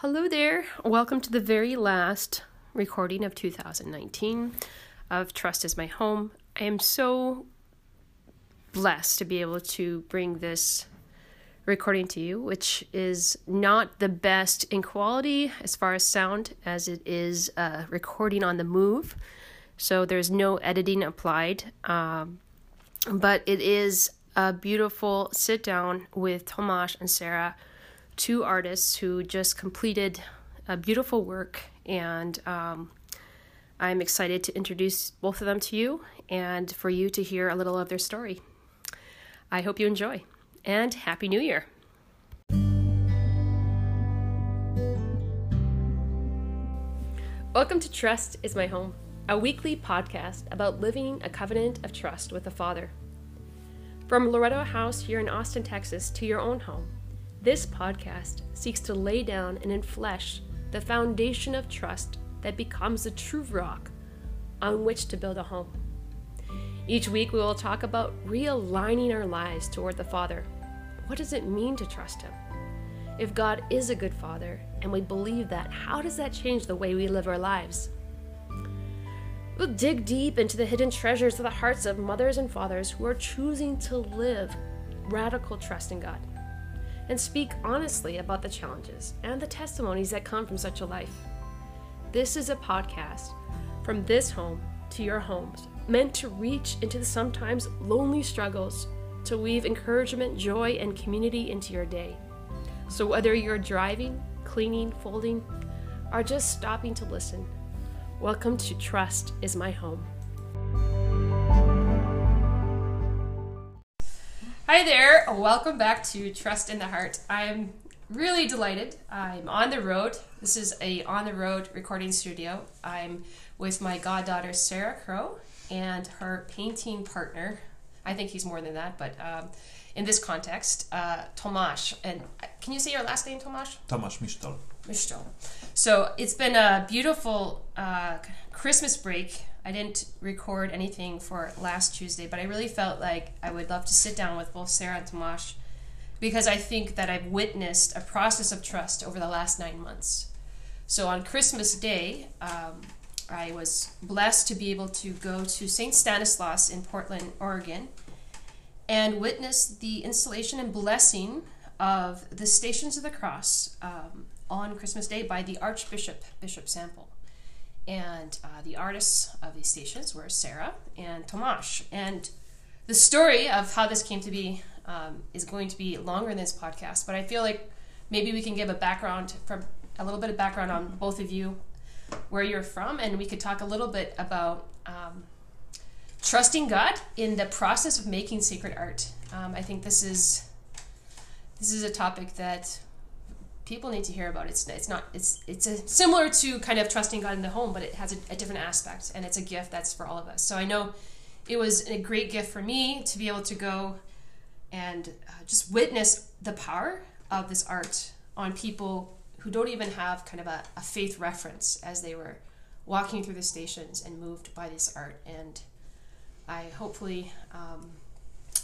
Hello there. Welcome to the very last recording of 2019 of Trust is My Home. I am so blessed to be able to bring this recording to you, which is not the best in quality as far as sound as it is uh, recording on the move. So there's no editing applied. Um, but it is a beautiful sit down with Tomasz and Sarah two artists who just completed a beautiful work, and um, I'm excited to introduce both of them to you and for you to hear a little of their story. I hope you enjoy, and Happy New Year! Welcome to Trust is My Home, a weekly podcast about living a covenant of trust with the Father. From Loretto House here in Austin, Texas, to your own home, this podcast seeks to lay down and enflesh the foundation of trust that becomes the true rock on which to build a home. Each week, we will talk about realigning our lives toward the Father. What does it mean to trust Him? If God is a good Father and we believe that, how does that change the way we live our lives? We'll dig deep into the hidden treasures of the hearts of mothers and fathers who are choosing to live radical trust in God and speak honestly about the challenges and the testimonies that come from such a life. This is a podcast from this home to your homes, meant to reach into the sometimes lonely struggles to weave encouragement, joy, and community into your day. So, whether you're driving, cleaning, folding, or just stopping to listen, welcome to Trust is My Home. Hi there, welcome back to Trust in the Heart. I'm really delighted. I'm on the road. This is a on the road recording studio. I'm with my goddaughter Sarah Crow and her painting partner. I think he's more than that, but um, in this context, uh, Tomasz. And uh, can you say your last name, Tomasz? Tomasz Misztal. Misztal. So it's been a beautiful uh, Christmas break I didn't record anything for last Tuesday, but I really felt like I would love to sit down with both Sarah and Tomasz because I think that I've witnessed a process of trust over the last nine months. So on Christmas Day, um, I was blessed to be able to go to St. Stanislaus in Portland, Oregon, and witness the installation and blessing of the Stations of the Cross um, on Christmas Day by the Archbishop, Bishop Sample. And uh, the artists of these stations were Sarah and Tomasz. And the story of how this came to be um, is going to be longer in this podcast, but I feel like maybe we can give a background from a little bit of background on both of you, where you're from, and we could talk a little bit about um, trusting God in the process of making sacred art. Um, I think this is this is a topic that people need to hear about. It. It's it's not it's it's a, similar to kind of trusting God in the home, but it has a, a, different aspect, and it's a gift that's for all of us. So I know it was a great gift for me to be able to go and uh, just witness the power of this art on people who don't even have kind of a, a faith reference as they were walking through the stations and moved by this art. And I hopefully. Um,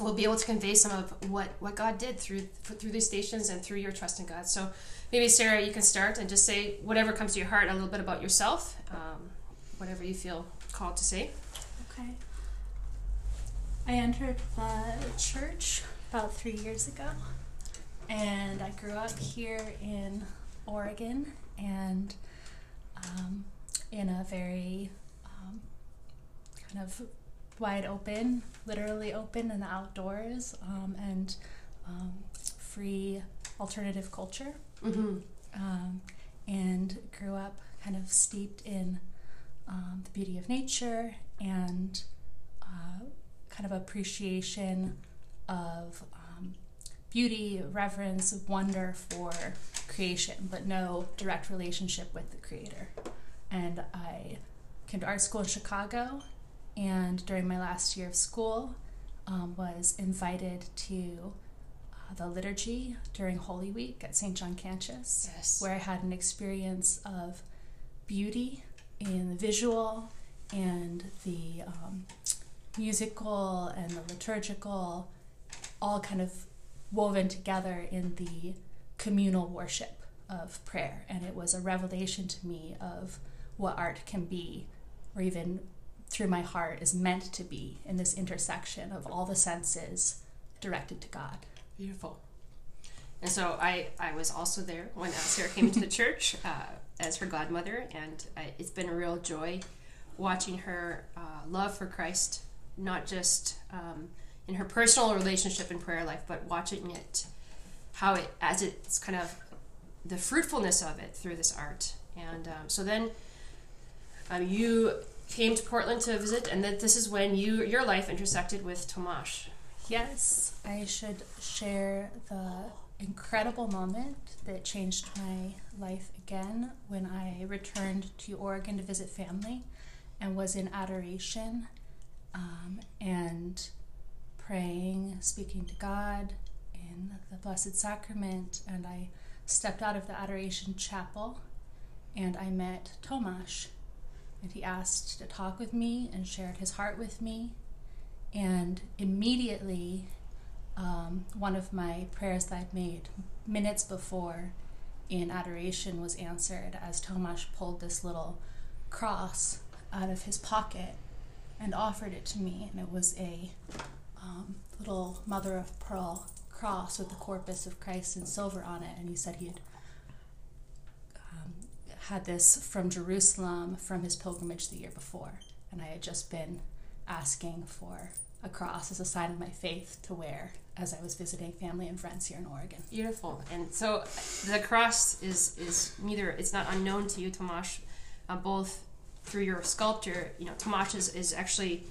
will be able to convey some of what what God did through through these stations and through your trust in God. So maybe Sarah, you can start and just say whatever comes to your heart, a little bit about yourself, um, whatever you feel called to say. Okay. I entered the church about three years ago, and I grew up here in Oregon and um, in a very um, kind of wide open, literally open in the outdoors, um, and um, free alternative culture. Mm-hmm. Um, and grew up kind of steeped in um, the beauty of nature and uh, kind of appreciation of um, beauty, reverence, wonder for creation, but no direct relationship with the creator. And I came to art school in Chicago and during my last year of school um, was invited to uh, the liturgy during Holy Week at St. John Cantius, yes. where I had an experience of beauty in the visual and the um, musical and the liturgical, all kind of woven together in the communal worship of prayer, and it was a revelation to me of what art can be, or even through my heart is meant to be in this intersection of all the senses directed to God. Beautiful. And so I, I was also there when Sarah came into the church uh, as her godmother, and I, it's been a real joy watching her uh, love for Christ, not just um, in her personal relationship and prayer life, but watching it, how it, as it's kind of the fruitfulness of it through this art. And um, so then um, you came to Portland to visit, and that this is when you your life intersected with Tomasz. Yes, I should share the incredible moment that changed my life again when I returned to Oregon to visit family and was in adoration um, and praying, speaking to God in the Blessed Sacrament. And I stepped out of the Adoration Chapel and I met Tomasz. And he asked to talk with me and shared his heart with me. And immediately um, one of my prayers that I'd made minutes before in adoration was answered as Tomasz pulled this little cross out of his pocket and offered it to me. And it was a um, little mother of pearl cross with the corpus of Christ in silver on it. And he said he had had this from Jerusalem from his pilgrimage the year before. And I had just been asking for a cross as a sign of my faith to wear as I was visiting family and friends here in Oregon. Beautiful. And so the cross is is neither it's not unknown to you, Tomasz, uh, both through your sculpture. You know, Tomasz is, is actually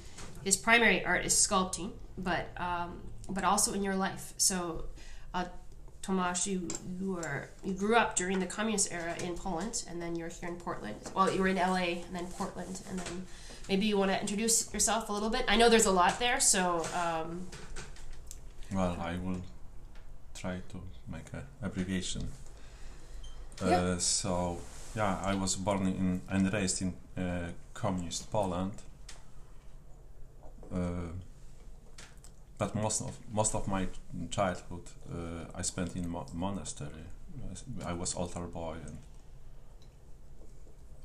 his primary art is sculpting, but um, but also in your life. So. Uh, Tomasz, you you were you grew up during the communist era in Poland, and then you're here in Portland. Well, you were in LA, and then Portland, and then maybe you want to introduce yourself a little bit. I know there's a lot there, so um, well, I will try to make a abbreviation. Uh, Yeah. so, yeah, I was born in and raised in uh, communist Poland. Uh, but most of most of my childhood uh, I spent in mo- monastery. I was altar boy and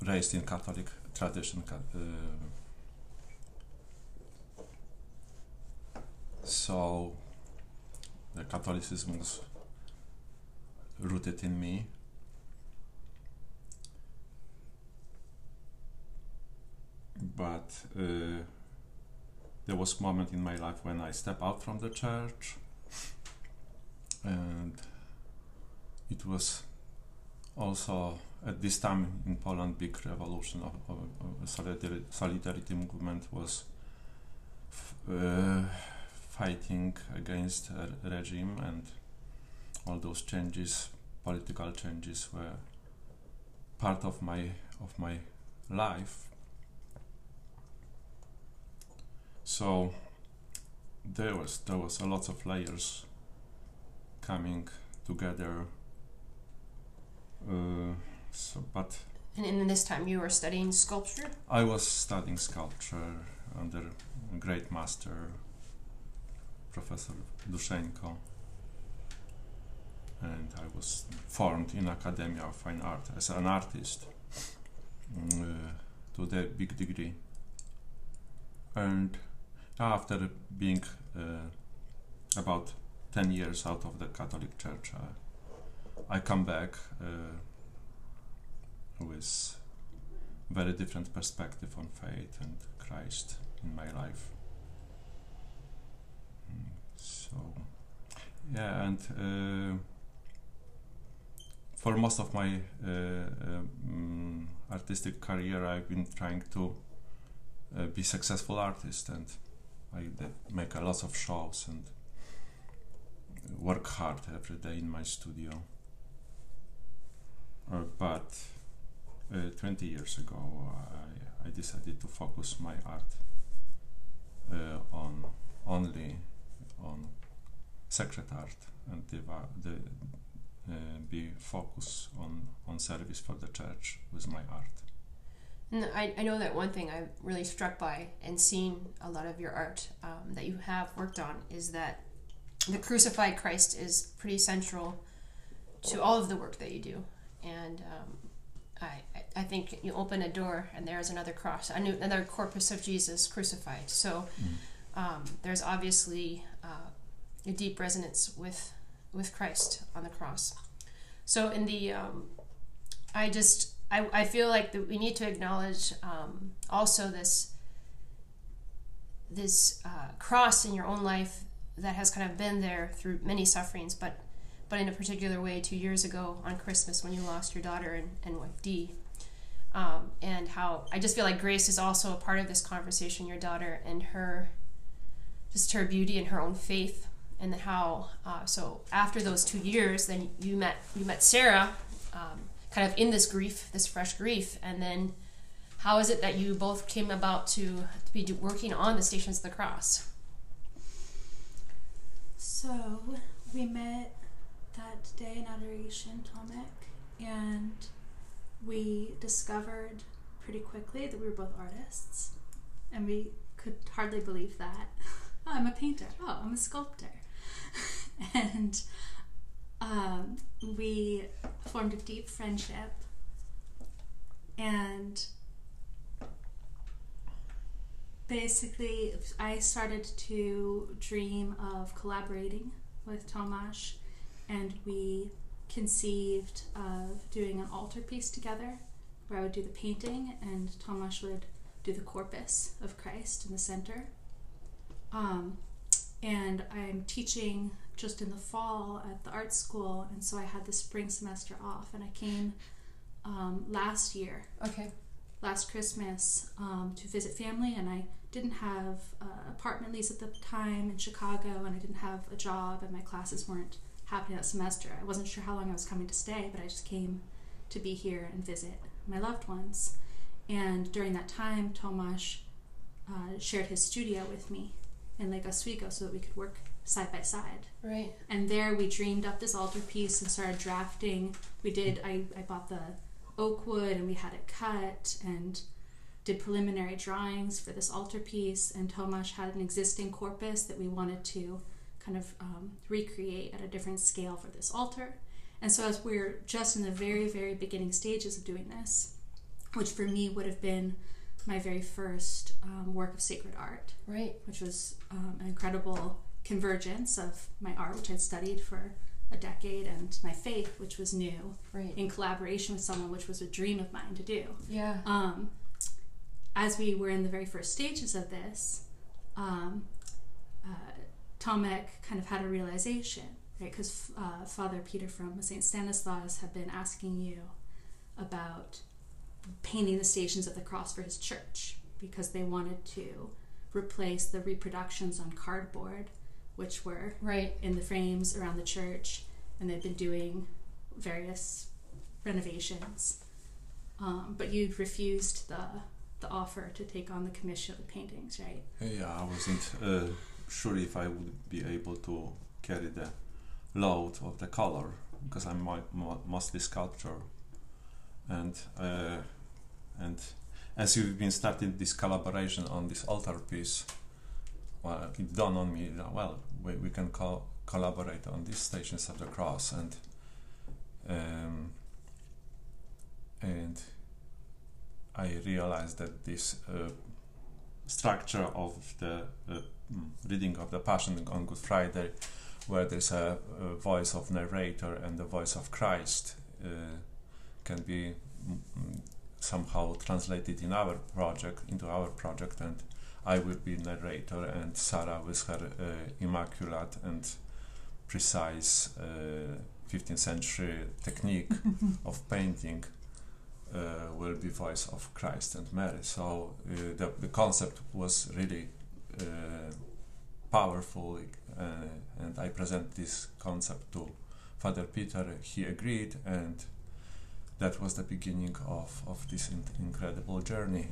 raised in Catholic tradition. Uh, so the Catholicism was rooted in me. But uh, there was moment in my life when I stepped out from the church, and it was also at this time in Poland, big revolution of, of, of solidarity, solidarity movement was uh, fighting against a regime and all those changes political changes were part of my of my life so there was there was a lot of layers coming together uh, so but and in this time you were studying sculpture. I was studying sculpture under a great master Professor Dushenko and I was formed in Academia of Fine Art as an artist mm, uh, to the big degree and after being uh, about 10 years out of the Catholic Church uh, I come back uh, with very different perspective on faith and Christ in my life. So, yeah, and uh, for most of my uh, um, artistic career, I've been trying to uh, be successful artist, and I make a lot of shows and work hard every day in my studio. Uh, but uh, 20 years ago, I, I decided to focus my art uh, on only on sacred art and devo- the, uh, be focused on, on service for the church with my art. And I, I know that one thing I'm really struck by and seeing a lot of your art um, that you have worked on is that the crucified Christ is pretty central to all of the work that you do. and um, I, I think you open a door and there's another cross, another corpus of Jesus crucified. So Mm. um, there's obviously uh, a deep resonance with with Christ on the cross. So in the, um, I just I, I feel like that we need to acknowledge um, also this this uh, cross in your own life that has kind of been there through many sufferings, but but in a particular way two years ago on Christmas when you lost your daughter and, and with Dee. Um, and how I just feel like Grace is also a part of this conversation, your daughter and her, just her beauty and her own faith, and how uh, so after those two years, then you met you met Sarah, um, kind of in this grief, this fresh grief, and then how is it that you both came about to, to be working on the Stations of the Cross? So we met that day in adoration, Tomek, and we discovered pretty quickly that we were both artists, and we could hardly believe that. oh, I'm a painter. Oh, I'm a sculptor, and um, we formed a deep friendship, and basically, I started to dream of collaborating with Tomasz, and we conceived of doing an altarpiece together where I would do the painting and Tomasz would do the corpus of Christ in the center. Um, and I'm teaching just in the fall at the art school, and so I had the spring semester off, and I came um, last year Okay. last Christmas um, to visit family, and I didn't have uh, apartment lease at the time in Chicago, and I didn't have a job, and my classes weren't happening that semester. I wasn't sure how long I was coming to stay, but I just came to be here and visit my loved ones. And during that time, Tomasz uh, shared his studio with me in Lake Oswego so that we could work side by side. Right. and there we dreamed up this altarpiece and started drafting. We did i, I bought the oak wood and we had it cut and did preliminary drawings for this altarpiece and tomasz had an existing corpus that we wanted to kind of um, recreate at a different scale for this altar. And so as we're just in the very very beginning stages of doing this which for me would have been my very first um, work of sacred art. Right. which was um, an incredible convergence of my art, which I'd studied for a decade, and my faith, which was new, Right. in collaboration with someone, which was a dream of mine to do. Yeah. Um, as we were in the very first stages of this, um, uh, Tomek kind of had a realization, right? Because uh, Father Peter from St. Stanislaus had been asking you about painting the stations of the cross for his church because they wanted to replace the reproductions on cardboard, which were Right. in the frames around the church, and they've been doing various renovations. Um, but you'd refused the the offer to take on the commission of the paintings, right? Yeah, I wasn't uh, sure if I would be able to carry the load of the color because I'm mo- mo- mostly sculptor, and uh, and as you've been starting this collaboration on this altar piece, well, it dawned on me that well we, we can co- collaborate on these stations of the cross and um, and I realized that this uh, structure of the uh, mm, reading of the Passion on Good Friday, where there's a, a voice of narrator and the voice of Christ, uh, can be mm, mm, somehow translated in our project into our project, and I will be narrator, and Sarah with her uh, immaculate and precise uh, 15th century technique of painting uh, will be voice of Christ and Mary. So uh, the, the concept was really uh, powerful, uh, and I present this concept to Father Peter. He agreed, and that was the beginning of, of this in- incredible journey.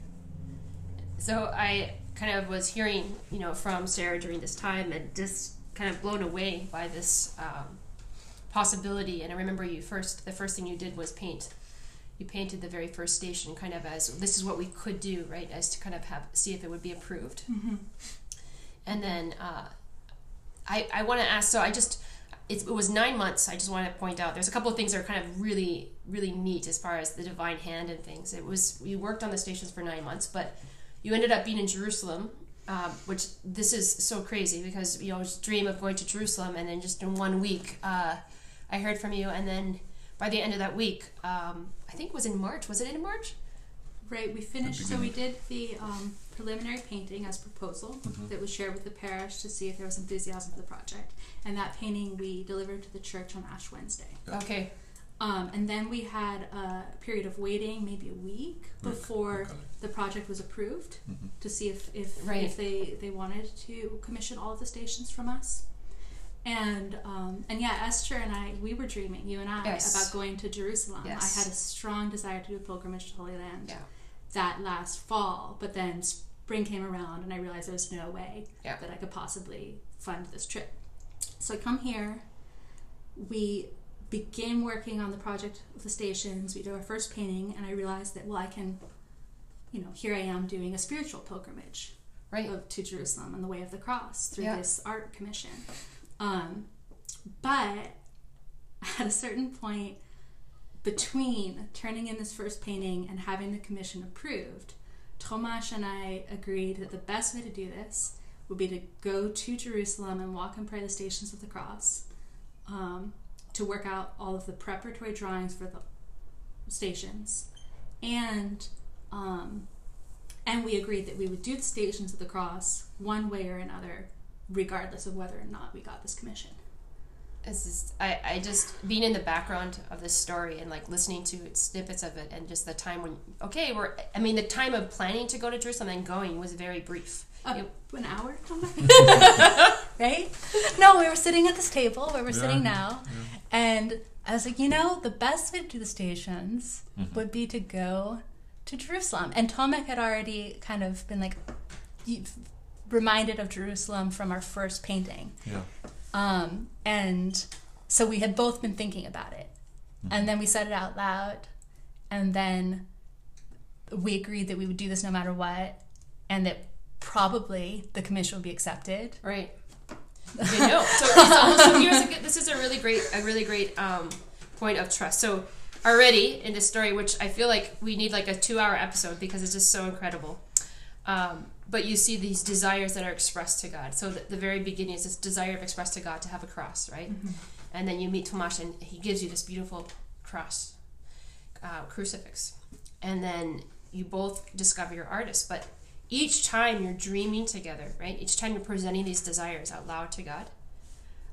So I kind of was hearing, you know, from Sarah during this time and just kind of blown away by this um, possibility. And I remember you first, the first thing you did was paint. You painted the very first station kind of as this is what we could do, right? As to kind of have see if it would be approved. Mm-hmm. And then uh, I, I want to ask, so I just, it, it was nine months. I just want to point out there's a couple of things that are kind of really, really neat as far as the divine hand and things. It was you worked on the stations for nine months, but you ended up being in Jerusalem, um, which this is so crazy because you always dream of going to Jerusalem, and then just in one week, uh, I heard from you, and then by the end of that week, um, I think it was in March. Was it in March? Right, we finished. So we did the um, preliminary painting as proposal Mhm. that was shared with the parish to see if there was enthusiasm for the project, and that painting we delivered to the church on Ash Wednesday. Yeah. Okay. Um, and then we had a period of waiting, maybe a week, before Okay. the project was approved Mhm. to see if if, Right. if they, they wanted to commission all of the stations from us. And um, and yeah, Esther and I, we were dreaming, you and I, Yes. about going to Jerusalem. Yes. I had a strong desire to do a pilgrimage to Holy Land Yeah. that last fall, but then spring came around and I realized there was no way Yeah. that I could possibly fund this trip. So I come here, we begin working on the project of the stations, we do our first painting, and I realized that, well, I can, you know, here I am doing a spiritual pilgrimage Right. of, to Jerusalem on the way of the cross through Yeah. this art commission. Um, but at a certain point between turning in this first painting and having the commission approved, Tomasz and I agreed that the best way to do this would be to go to Jerusalem and walk and pray the stations of the cross, um, to work out all of the preparatory drawings for the stations, and um, and we agreed that we would do the stations of the cross one way or another, regardless of whether or not we got this commission. It's just, I, I just being in the background of this story and like listening to snippets of it and just the time when okay we're I mean the time of planning to go to Jerusalem and going was very brief. It- an hour, right? No, we were sitting at this table where we're sitting now, and I was like, you know, the best way to do the stations would be to go to Jerusalem. And Tomek had already kind of been like reminded of Jerusalem from our first painting. Yeah. Um, and so we had both been thinking about it. And then we said it out loud. And then we agreed that we would do this no matter what. And that probably the commission would be accepted. Right. You know. So, it's almost, so here's a good, this is a really great a really great um, point of trust. So already in this story, which I feel like we need like a two hour episode because it's just so incredible. Um, but you see these desires that are expressed to God. So the, the very beginning is this desire of expressed to God to have a cross, right? And then you meet Tomasz and he gives you this beautiful cross, uh, crucifix. And then you both discover your artist. But each time you're dreaming together, right? Each time you're presenting these desires out loud to God,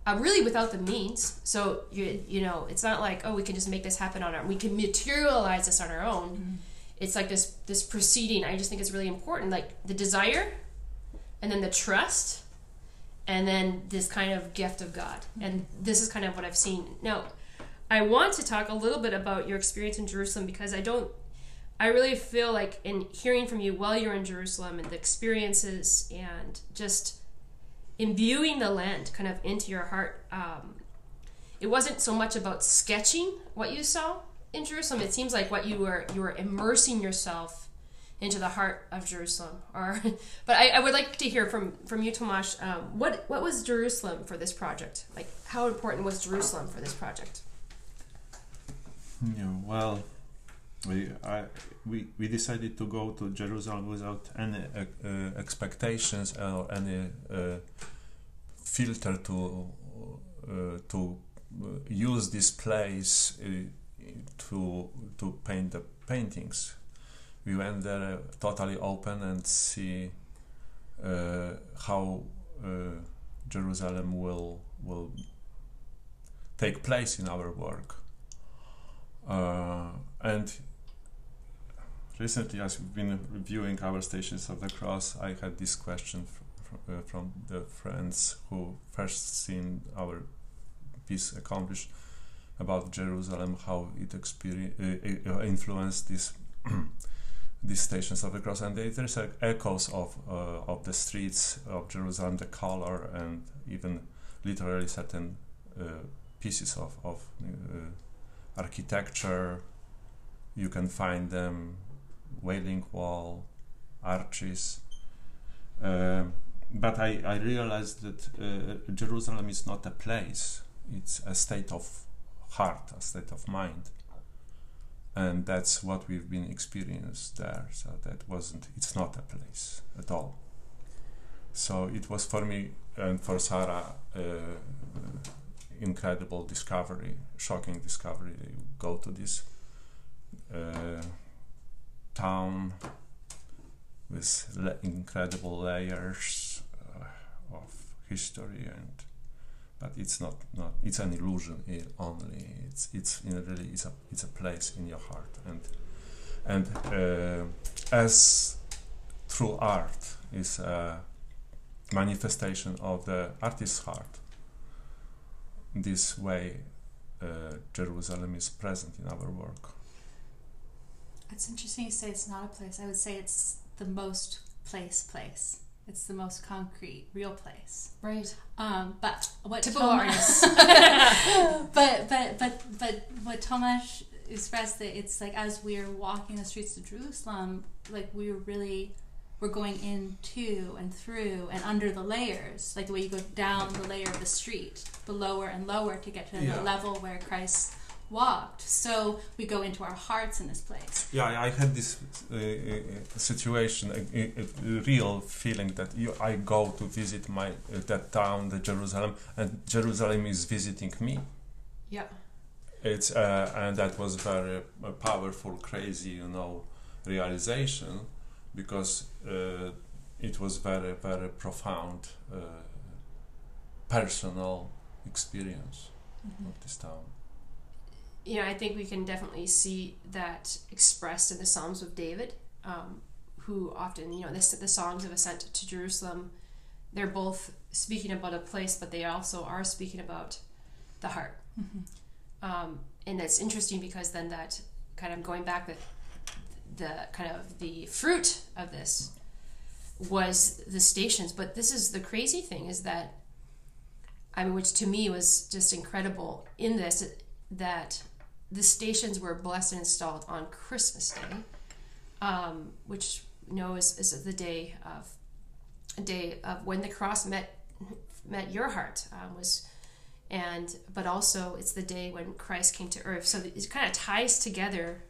uh, really without the means. So you you know, it's not like oh we can just make this happen on our we can materialize this on our own. It's like this this proceeding. I just think it's really important, like the desire, and then the trust, and then this kind of gift of God. And this is kind of what I've seen now. I want to talk a little bit about your experience in Jerusalem because I don't I really feel like in hearing from you while you're in Jerusalem and the experiences and just imbuing the land kind of into your heart. Um, it wasn't so much about sketching what you saw in Jerusalem. It seems like what you were you were immersing yourself into the heart of Jerusalem. Or, but I, I would like to hear from from you, Tomasz. Um, what what was Jerusalem for this project? Like, how important was Jerusalem for this project? Yeah, well, we we, we decided to go to Jerusalem without any uh, uh, expectations or any uh, filter to uh, to use this place to to paint the paintings. We went there totally open and see how Jerusalem will will take place in our work. Uh, and recently, as we've been reviewing our Stations of the Cross, I had this question fr- fr- uh, from the friends who first seen our piece accomplished about Jerusalem, how it experi- uh, uh, influenced this these Stations of the Cross, and there's uh, echoes of uh, of the streets of Jerusalem, the color, and even literally certain uh, pieces of of uh, architecture. You can find them, Wailing Wall, arches. Um but I, I realized that uh, Jerusalem is not a place. it's a state of heart, a state of mind, and that's what we've been experienced there. So that wasn't. It's not a place at all. So it was for me and for Sarah. Uh, incredible discovery, shocking discovery. You go to this uh, town with le- incredible layers uh, of history and but it's not, not it's an illusion it only. It's it's in really it's a it's a place in your heart. And and uh, as true art is a manifestation of the artist's heart this way uh, Jerusalem is present in our work it's interesting you say it's not a place I would say it's the most place place. It's the most concrete, real place. Right. Um, but what typical artists. but but but but what Tomasz expressed that it's like as we are walking the streets of Jerusalem, like we were really we're going into and through and under the layers, like the way you go down the layer of the street, the lower and lower to get to yeah. the level where Christ walked. So we go into our hearts in this place. Yeah, I had this uh, uh situation, a, a, real feeling that you, I go to visit my uh, that town, the Jerusalem, and Jerusalem is visiting me. Yeah. It's uh, and that was very uh, powerful, crazy, you know, realization, because uh, it was very, very profound, personal experience mm-hmm. of this town you know, I think we can definitely see that expressed in the Psalms of David, um, who often, you know, this, the songs of ascent to Jerusalem, they're both speaking about a place, but they also are speaking about the heart. Mm-hmm. Um, and it's interesting because then that kind of going back the, the kind of the fruit of this was the stations. But this is the crazy thing is that, I mean, which to me was just incredible in this that the stations were blessed and installed on Christmas Day, um, which you know is, is the day of a day of when the cross met met your heart um, was and but also it's the day when Christ came to earth. So it kind of ties together.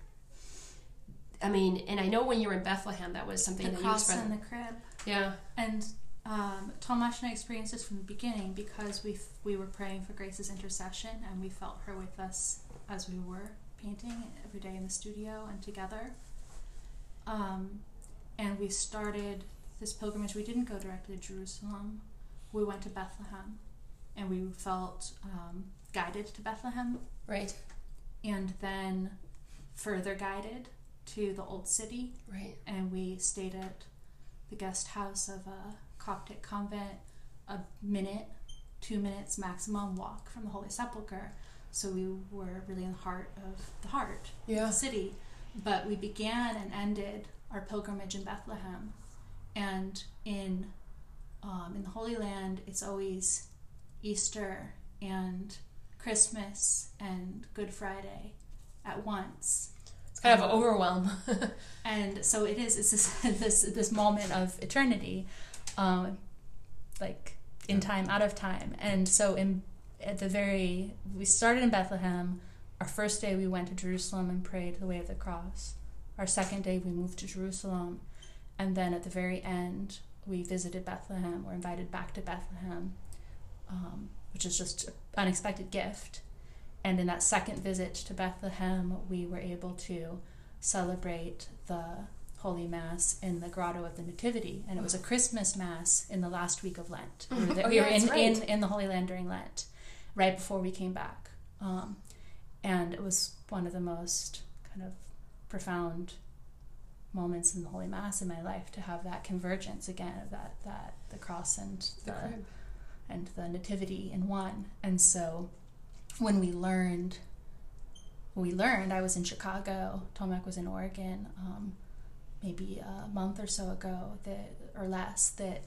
I mean and I know when you were in Bethlehem that was something the that cross you cross and the crib. Yeah. And um, Tomasz and I experienced this from the beginning because we we were praying for Grace's intercession and we felt her with us as we were painting every day in the studio and together. Um, and we started this pilgrimage. We didn't go directly to Jerusalem. We went to Bethlehem, and we felt um, guided to Bethlehem. Right. And then further guided to the old city. Right. And we stayed at the guest house of a Coptic convent, a minute, two minutes maximum walk from the Holy Sepulchre. So we were really in the heart of the heart yeah. of the city. But we began and ended our pilgrimage in Bethlehem. And in um, in the Holy Land, it's always Easter and Christmas and Good Friday at once. It's kind um, of overwhelm. and so it is. It's this this this moment of eternity, um, like in time, out of time. And so in at the very we started in Bethlehem. Our first day we went to Jerusalem and prayed the way of the cross. Our second day we moved to Jerusalem, and then at the very end we visited Bethlehem. We're invited back to Bethlehem, um, which is just an unexpected gift. And in that second visit to Bethlehem, we were able to celebrate the Holy Mass in the Grotto of the Nativity, and it was a Christmas Mass in the last week of Lent. We were, there, oh, we were in, right. in, in the Holy Land during Lent right before we came back. Um, and it was one of the most kind of profound moments in the Holy Mass in my life to have that convergence again of that that the cross and the, the and the nativity in one. And so when we learned we learned I was in Chicago, Tomek was in Oregon, um, maybe a month or so ago that or less that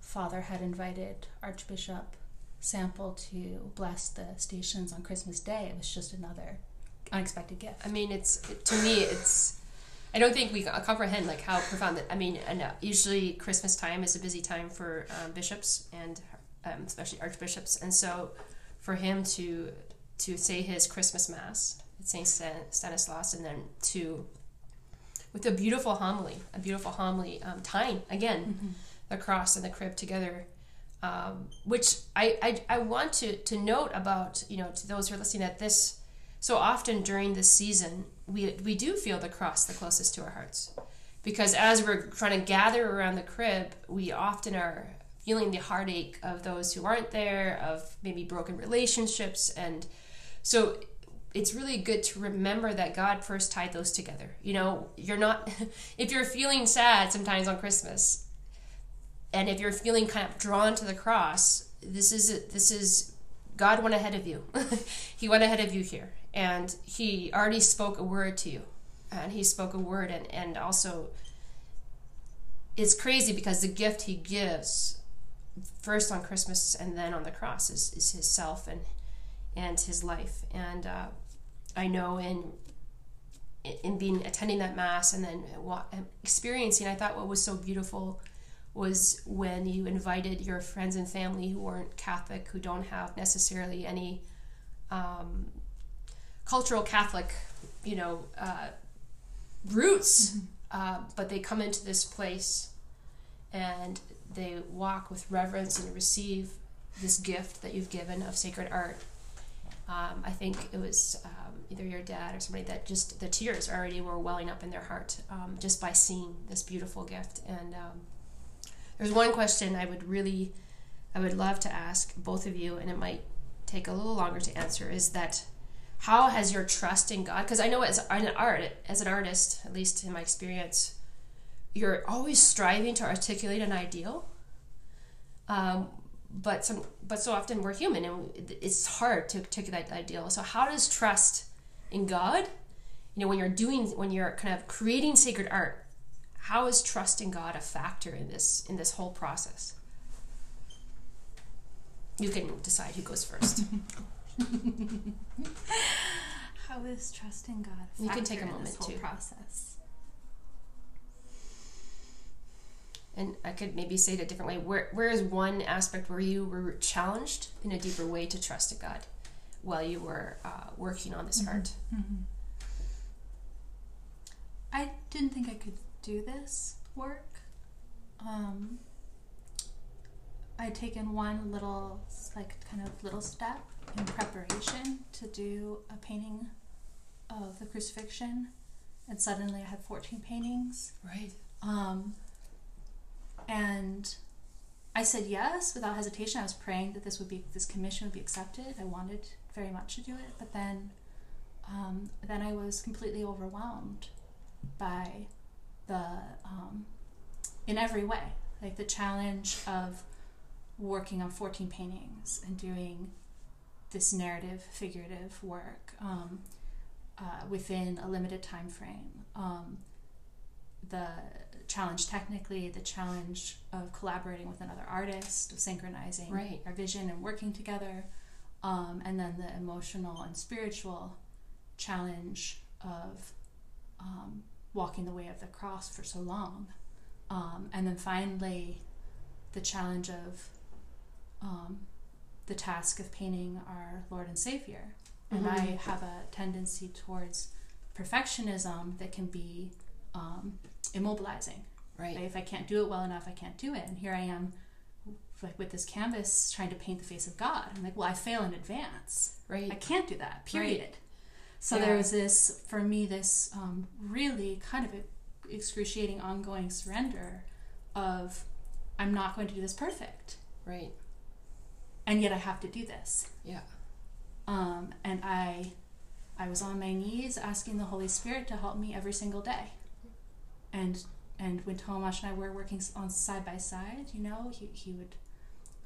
Father had invited Archbishop Sample to bless the stations on Christmas Day. It was just another unexpected gift. I mean, it's to me, it's. I don't think we comprehend like how profound that. I mean, and usually Christmas time is a busy time for um, bishops and um, especially archbishops, and so for him to to say his Christmas mass at Saint Stan- Stanislaus, and then to with a beautiful homily, a beautiful homily, um, tying again the cross and the crib together. Um, which I, I I want to to note about you know to those who are listening at this. So often during this season, we we do feel the cross the closest to our hearts, because as we're trying to gather around the crib, we often are feeling the heartache of those who aren't there, of maybe broken relationships, and so it's really good to remember that God first tied those together. You know, you're not if you're feeling sad sometimes on Christmas, and if you're feeling kind of drawn to the cross, this is this is God went ahead of you. he went ahead of you here, and He already spoke a word to you, and He spoke a word, and and also it's crazy because the gift He gives first on Christmas and then on the cross is, is His self and and His life, and uh, I know in in being attending that mass and then experiencing, I thought what was so beautiful was when you invited your friends and family who weren't Catholic, who don't have necessarily any um, cultural Catholic, you know, uh, roots, mm-hmm. uh, but they come into this place and they walk with reverence and receive this gift that you've given of sacred art. Um, I think it was um, either your dad or somebody that just the tears already were welling up in their heart um, just by seeing this beautiful gift. And um, there's one question I would really, I would love to ask both of you, and it might take a little longer to answer. Is that how has your trust in God? Because I know as an art, as an artist, at least in my experience, you're always striving to articulate an ideal. Um, but some, but so often we're human, and it's hard to articulate that ideal. So how does trust in God? You know, when you're doing, when you're kind of creating sacred art, how is trusting God a factor in this in this whole process? You can decide who goes first. how is trusting God a factor you can take a moment in this whole too. process? And I could maybe say it a different way. Where where is one aspect where you were challenged in a deeper way to trust in God while you were uh, working on this mm-hmm. art? Mm-hmm. I didn't think I could do this work. Um, I'd taken one little, like, kind of little step in preparation to do a painting of the crucifixion, and suddenly I had 14 paintings. Right. Um, and I said yes without hesitation. I was praying that this would be this commission would be accepted. I wanted very much to do it, but then, um, then I was completely overwhelmed by the um, in every way like the challenge of working on 14 paintings and doing this narrative figurative work um, uh, within a limited time frame um, the challenge technically the challenge of collaborating with another artist of synchronizing right. our vision and working together um, and then the emotional and spiritual challenge of um, walking the way of the cross for so long. Um, and then finally, the challenge of um, the task of painting our Lord and Savior. And mm-hmm. I have a tendency towards perfectionism that can be um, immobilizing. Right. If I can't do it well enough, I can't do it. And here I am, like with this canvas, trying to paint the face of God. I'm like, well, I fail in advance. Right. I can't do that. Period. Right. So yeah. there was this, for me, this um, really kind of excruciating ongoing surrender of, I'm not going to do this perfect. Right. And yet I have to do this. Yeah. Um, and I, I was on my knees asking the Holy Spirit to help me every single day. And and when Tomasz and I were working on side by side, you know, he, he would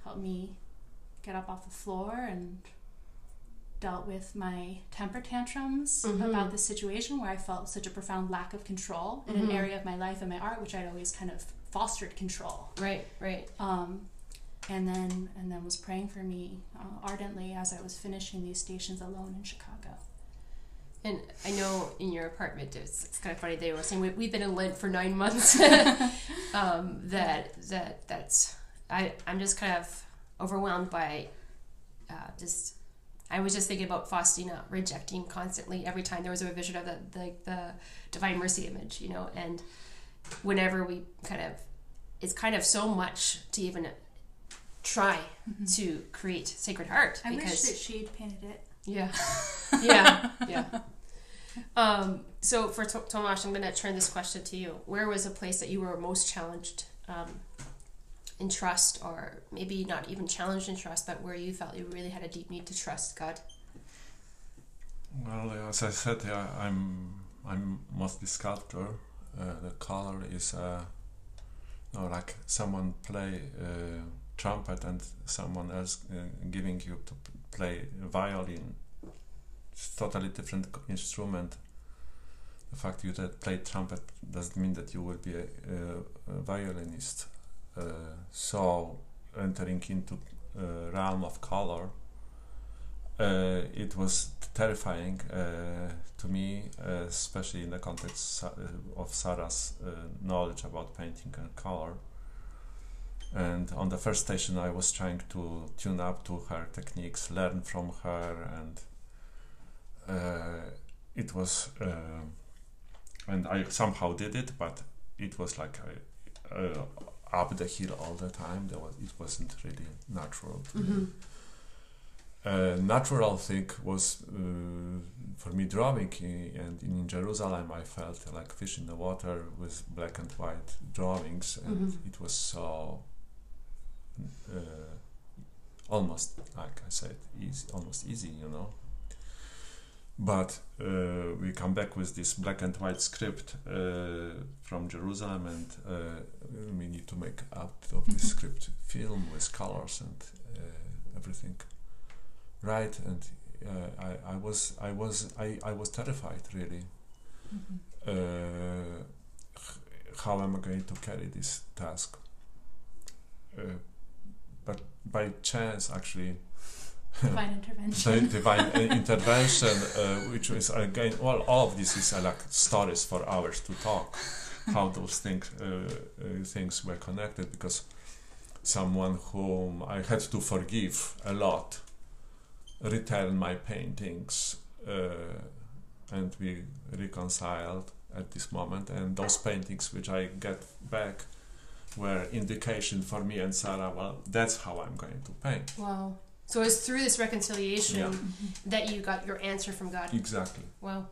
help me get up off the floor and dealt with my temper tantrums mm-hmm. about the situation where I felt such a profound lack of control in mm-hmm. an area of my life and my art, which I'd always kind of fostered control. Right, right. Um, and then and then was praying for me uh, ardently as I was finishing these stations alone in Chicago. And I know in your apartment, it's, it's kind of funny. They were saying we, have been in Lent for nine months. um, that that that's I I'm just kind of overwhelmed by uh, just I was just thinking about Faustina rejecting constantly every time there was a revision of the, the the Divine Mercy image, you know, and whenever we kind of, it's kind of so much to even try to create Sacred Heart I wish because that she'd painted it. yeah, yeah, yeah. Um, so for to- Tomasz, I'm going to turn this question to you. Where was a place that you were most challenged um, in trust, or maybe not even challenged in trust, but where you felt you really had a deep need to trust God? Well, as I said, yeah, I'm I'm mostly sculptor. Uh, the color is uh, no, like someone play uh, trumpet and someone else uh, giving you to play violin. It's totally different instrument. The fact you that play trumpet doesn't mean that you will be a, a violinist. Uh, so entering into uh, realm of color uh, it was terrifying uh, to me, uh, especially in the context uh, of Sarah's knowledge about painting and color. And on the first station, I was trying to tune up to her techniques, learn from her, and it was. And I somehow did it, but it was like uh, up the hill all the time. There was it wasn't really natural to me uh, natural thing was uh, for me drawing and in Jerusalem I felt like fish in the water with black and white drawings and Mhm. it was so uh, almost like I said easy almost easy you know but uh, we come back with this black and white script uh, from Jerusalem and uh, we need to make out of this script film with colors and uh, everything. Right and uh, I, I was I was I, I was terrified really. Uh, h- how am I going to carry this task? Uh, but by chance actually Divine intervention. divine intervention uh, which is again all, all of this is uh, like stories for hours to talk how those things uh, uh, things were connected because someone whom I had to forgive a lot returned my paintings uh, and we reconciled at this moment and those paintings which I get back were indication for me and Sarah well that's how I'm going to paint Wow. So it was through this reconciliation Yeah. that you got your answer from God. exactly Wow.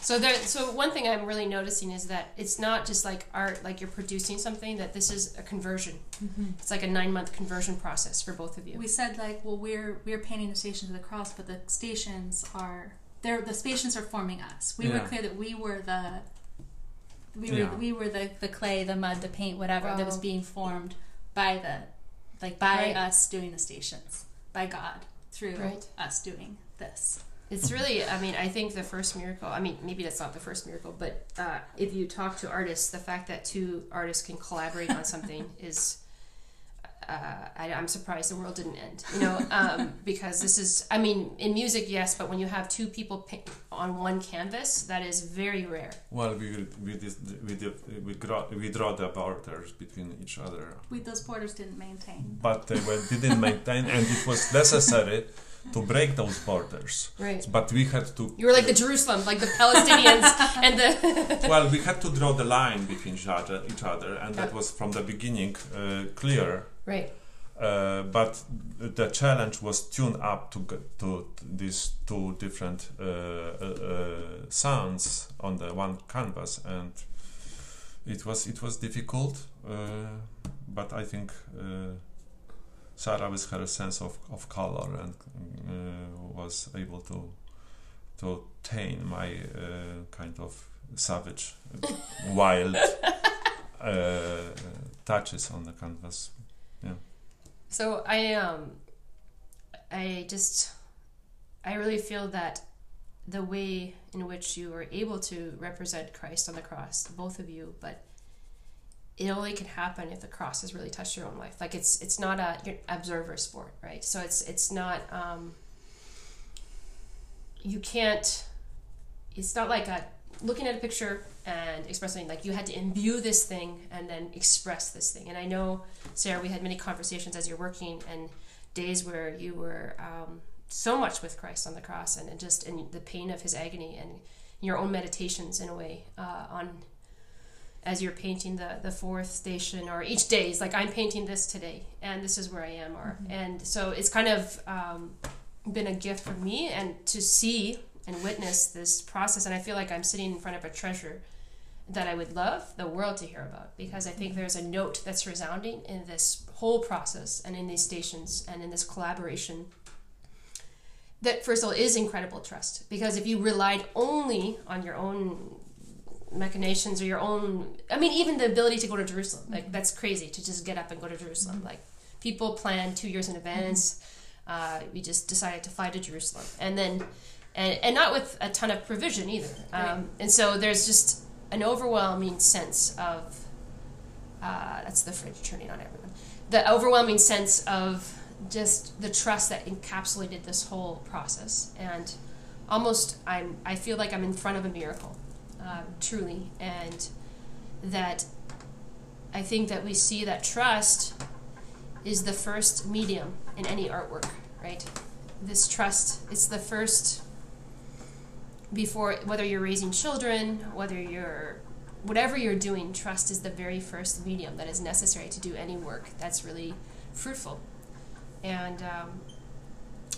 So there so one thing I'm really noticing is that it's not just like art like you're producing something that this is a conversion. Mhm. It's like a 9 month conversion process for both of you. We said like, well, we're we're painting the stations of the cross, but the stations are they're the stations are forming us. We were clear that we were the we were Yeah. we were the the clay, the mud, the paint, whatever that was being formed by the like by Right. us doing the stations, by God through Right. us doing this. It's really, I mean, I think the first miracle, I mean, maybe that's not the first miracle, but uh, if you talk to artists, the fact that two artists can collaborate on something is, uh, I, I'm surprised the world didn't end, you know, um, because this is, I mean, in music, yes, but when you have two people pa- on one canvas, that is very rare. Well, we we did, we did, we draw we draw the borders between each other, We those borders didn't maintain. but they were, didn't maintain, and it was necessary to break those borders. Right. But we had to. You were like the Jerusalem, like the Palestinians and the. well, we had to draw the line between each other, each other, and that was from the beginning uh, clear. Right. Uh, but the challenge was tuned up to to these two different uh, uh, uh, sounds on the one canvas, and it was it was difficult. Uh, but I think uh, Sarah, with her sense of, of color, and was able to to tame my kind of savage, wild touches on the canvas. So I um I just I really feel that the way in which you were able to represent Christ on the cross, both of you, but it only can happen if the cross has really touched your own life. Like it's it's not a observer sport, right? So it's it's not um you can't it's not like a looking at a picture and expressing like you had to imbue this thing and then express this thing. And I know Sarah, we had many conversations as you're working and days where you were um, so much with Christ on the cross and, and just in the pain of his agony and your own meditations in a way uh, on as you're painting the the fourth station or each day is like I'm painting this today and this is where I am or mm-hmm. and so it's kind of um, been a gift for me and to see and witness this process and I feel like I'm sitting in front of a treasure that I would love the world to hear about because I think mm-hmm. there's a note that's resounding in this whole process and in these stations and in this collaboration that first of all is incredible trust because if you relied only on your own machinations or your own i mean even the ability to go to jerusalem like that's crazy to just get up and go to jerusalem mm-hmm. like people plan two years in advance mm-hmm. uh, we just decided to fly to jerusalem and then and, and not with a ton of provision either. Um, and so there's just an overwhelming sense of uh, that's the fridge turning on everyone. The overwhelming sense of just the trust that encapsulated this whole process. And almost i'm i feel like i'm in front of a miracle uh, truly. And that i think that we see that trust is the first medium in any artwork right? This trust it's the first before whether you're raising children whether you're whatever you're doing trust is the very first medium that is necessary to do any work that's really fruitful and um,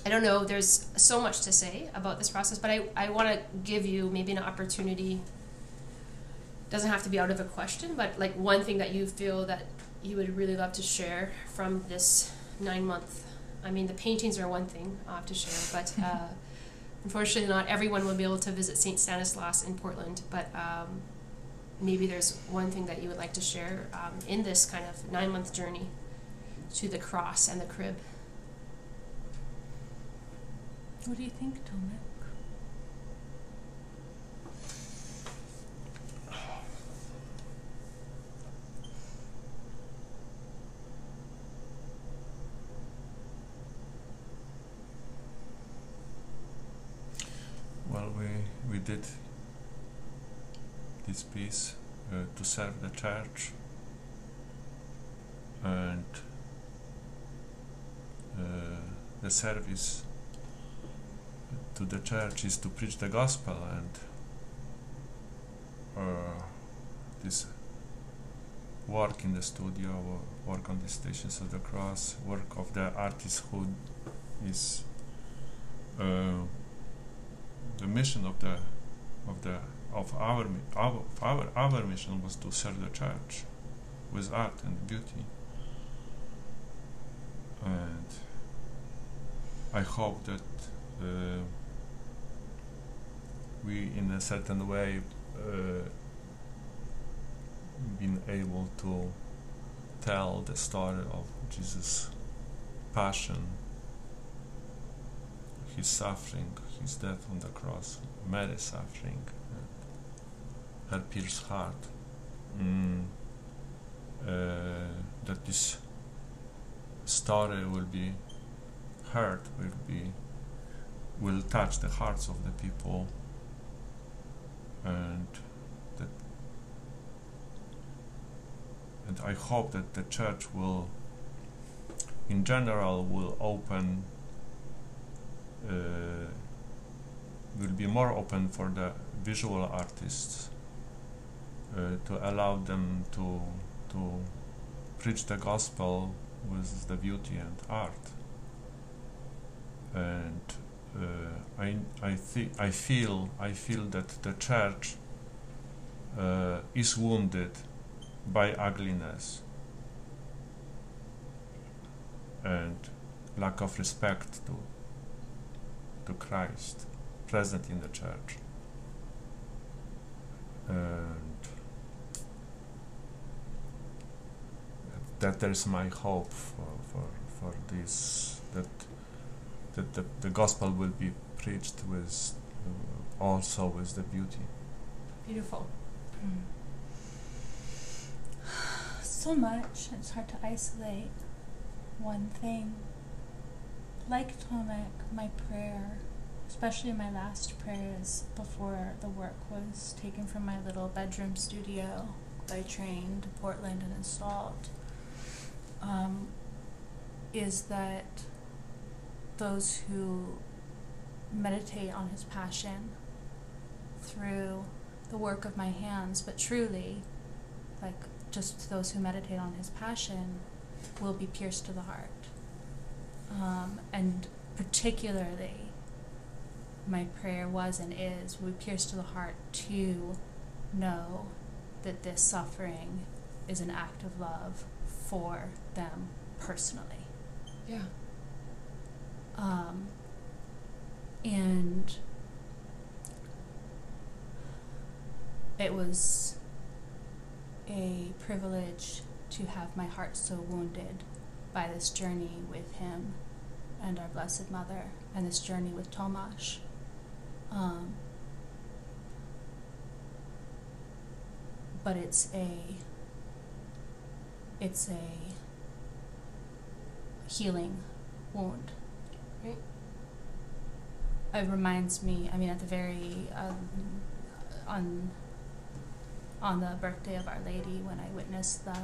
I don't know, there's so much to say about this process, but I, I want to give you maybe an opportunity. Doesn't have to be out of a question, but like one thing that you feel that you would really love to share from this nine month. I mean, the paintings are one thing I have to share, but uh, unfortunately, not everyone will be able to visit St. Stanislaus in Portland. But um, maybe there's one thing that you would like to share um, in this kind of nine month journey to the cross and the crib. What do you think, Tomek? Well, we we did this piece uh, to serve the church. And uh, the service to the church is to preach the gospel and uh, this work in the studio, work on the stations of the cross, work of the artisthood is uh, the mission of the of the of our, our our our mission was to serve the church with art and beauty. And I hope that uh, we in a certain way uh, been able to tell the story of Jesus' passion, his suffering, his death on the cross, Mary's suffering, her pierced heart. Mm, uh, that this story will be heard, will be will touch the hearts of the people. And that and I hope that the church will in general will open will be more open for the visual artists uh, to allow them to to preach the gospel with the beauty and art. And uh, I I think I feel I feel that the church uh, is wounded by ugliness and lack of respect to to Christ present in the church and that there's my hope for, for, for this that that the, the gospel will be preached with uh, also with the beauty. Beautiful. Mm. So much, it's hard to isolate one thing. Like Tomek, my prayer, especially my last prayers before the work was taken from my little bedroom studio by train to Portland and installed, um, is that those who meditate on his passion through the work of my hands, but truly, like just those who meditate on his passion will be pierced to the heart. And particularly, my prayer was and is will pierce to the heart to know that this suffering is an act of love for them personally. Yeah. Um, and it was a privilege to have my heart so wounded by this journey with him and our Blessed Mother and this journey with Tomasz. Um, but it's a it's a healing wound. Right. It reminds me. I mean, at the very um, on on the birthday of Our Lady, when I witnessed the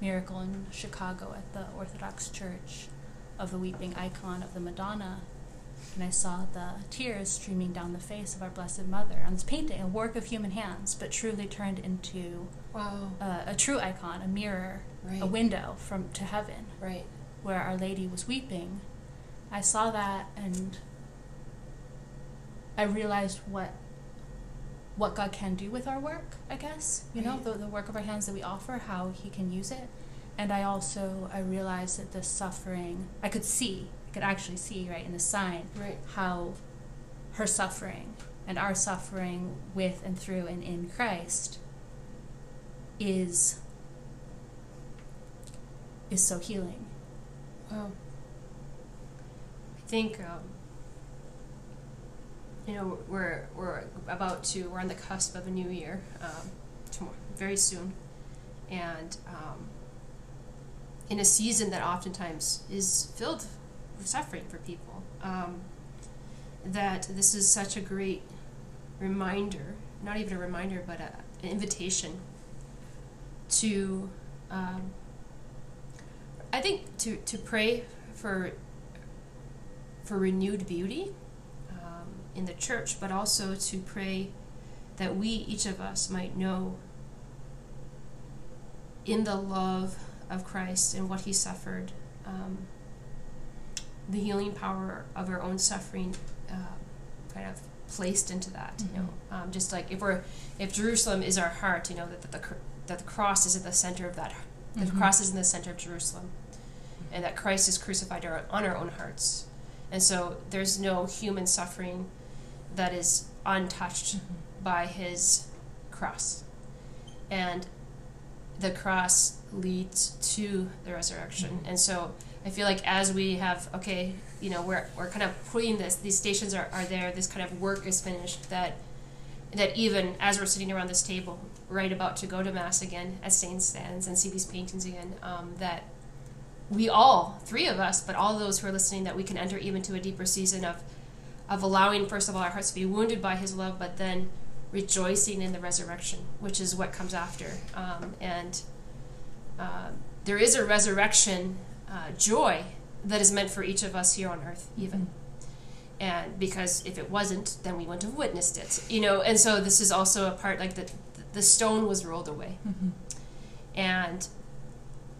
miracle in Chicago at the Orthodox Church of the weeping icon of the Madonna, and I saw the tears streaming down the face of our Blessed Mother on this painting, a work of human hands, but truly turned into Wow. a, a true icon, a mirror, Right. a window from to heaven Right. where Our Lady was weeping, I saw that and I realized what what God can do with our work, I guess. You know, the, the work of our hands that we offer, how he can use it. And I also I realized that this suffering I could see, I could actually see right in the sign Right. how her suffering and our suffering with and through and in Christ is is so healing. Wow. I think um, you know we're we're about to we're on the cusp of a new year um, tomorrow, very soon, and um, in a season that oftentimes is filled with suffering for people. Um, that this is such a great reminder, not even a reminder, but a, an invitation to. Um, I think to, to pray for for renewed beauty um, in the church, but also to pray that we, each of us, might know in the love of Christ and what He suffered, um, the healing power of our own suffering, uh, kind of placed into that. You know, um, just like if we're if Jerusalem is our heart, you know that, that the that the cross is at the center of that. The Mhm. cross is in the center of Jerusalem, and that Christ is crucified our, on our own hearts. And so there's no human suffering that is untouched by his cross. And the cross leads to the resurrection. And so I feel like as we have, okay, you know, we're, we're kind of putting this, these stations are, are there, this kind of work is finished, that that even as we're sitting around this table, right about to go to Mass again, as Saint stands and see these paintings again, um, that we all, three of us, but all those who are listening, that we can enter even to a deeper season of, of allowing, first of all, our hearts to be wounded by His love, but then rejoicing in the resurrection, which is what comes after. Um, and uh, there is a resurrection uh, joy that is meant for each of us here on earth, even. And because if it wasn't, then we wouldn't have witnessed it, you know. And so this is also a part like the the stone was rolled away, Mhm. and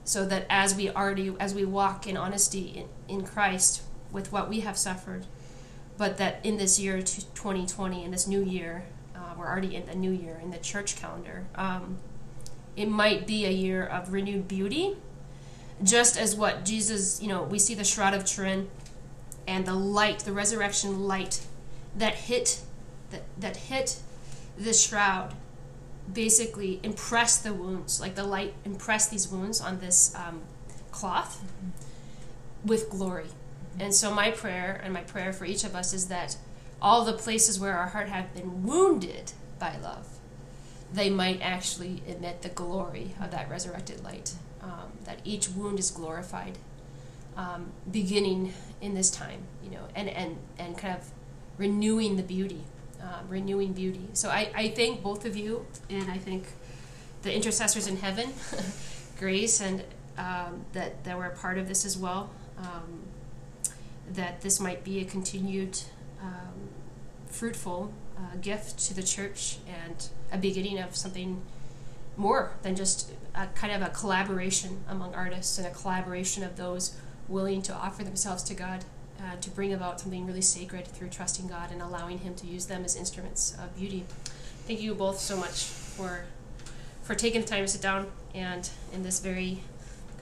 so that as we already as we walk in honesty in, in Christ with what we have suffered, but that in this year t- 2020 in this new year, we're already in the new year in the church calendar. Um, it might be a year of renewed beauty, just as what Jesus, you know, we see the shroud of Turin and the light, the resurrection light that hit that that hit the shroud basically impress the wounds, like the light impressed these wounds on this um, cloth with glory. And so my prayer and my prayer for each of us is that all the places where our heart have been wounded by love, they might actually emit the glory of that resurrected light. Um, that each wound is glorified, um, beginning in this time, you know, and, and, and kind of renewing the beauty, um, renewing beauty. So I, I thank both of you, and I thank the intercessors in heaven, Grace, and um, that, that were a part of this as well. Um, that this might be a continued um, fruitful uh, gift to the church and a beginning of something more than just a kind of a collaboration among artists and a collaboration of those willing to offer themselves to God uh, to bring about something really sacred through trusting God and allowing Him to use them as instruments of beauty. Thank you both so much for for taking the time to sit down and in this very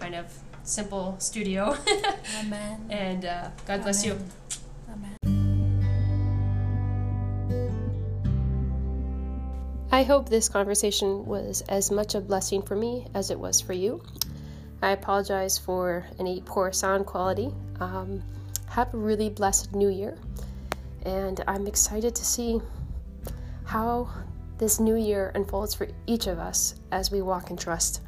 kind of simple studio. Amen. and uh, God bless you. I hope this conversation was as much a blessing for me as it was for you. I apologize for any poor sound quality. Um, have a really blessed new year, and I'm excited to see how this new year unfolds for each of us as we walk in trust.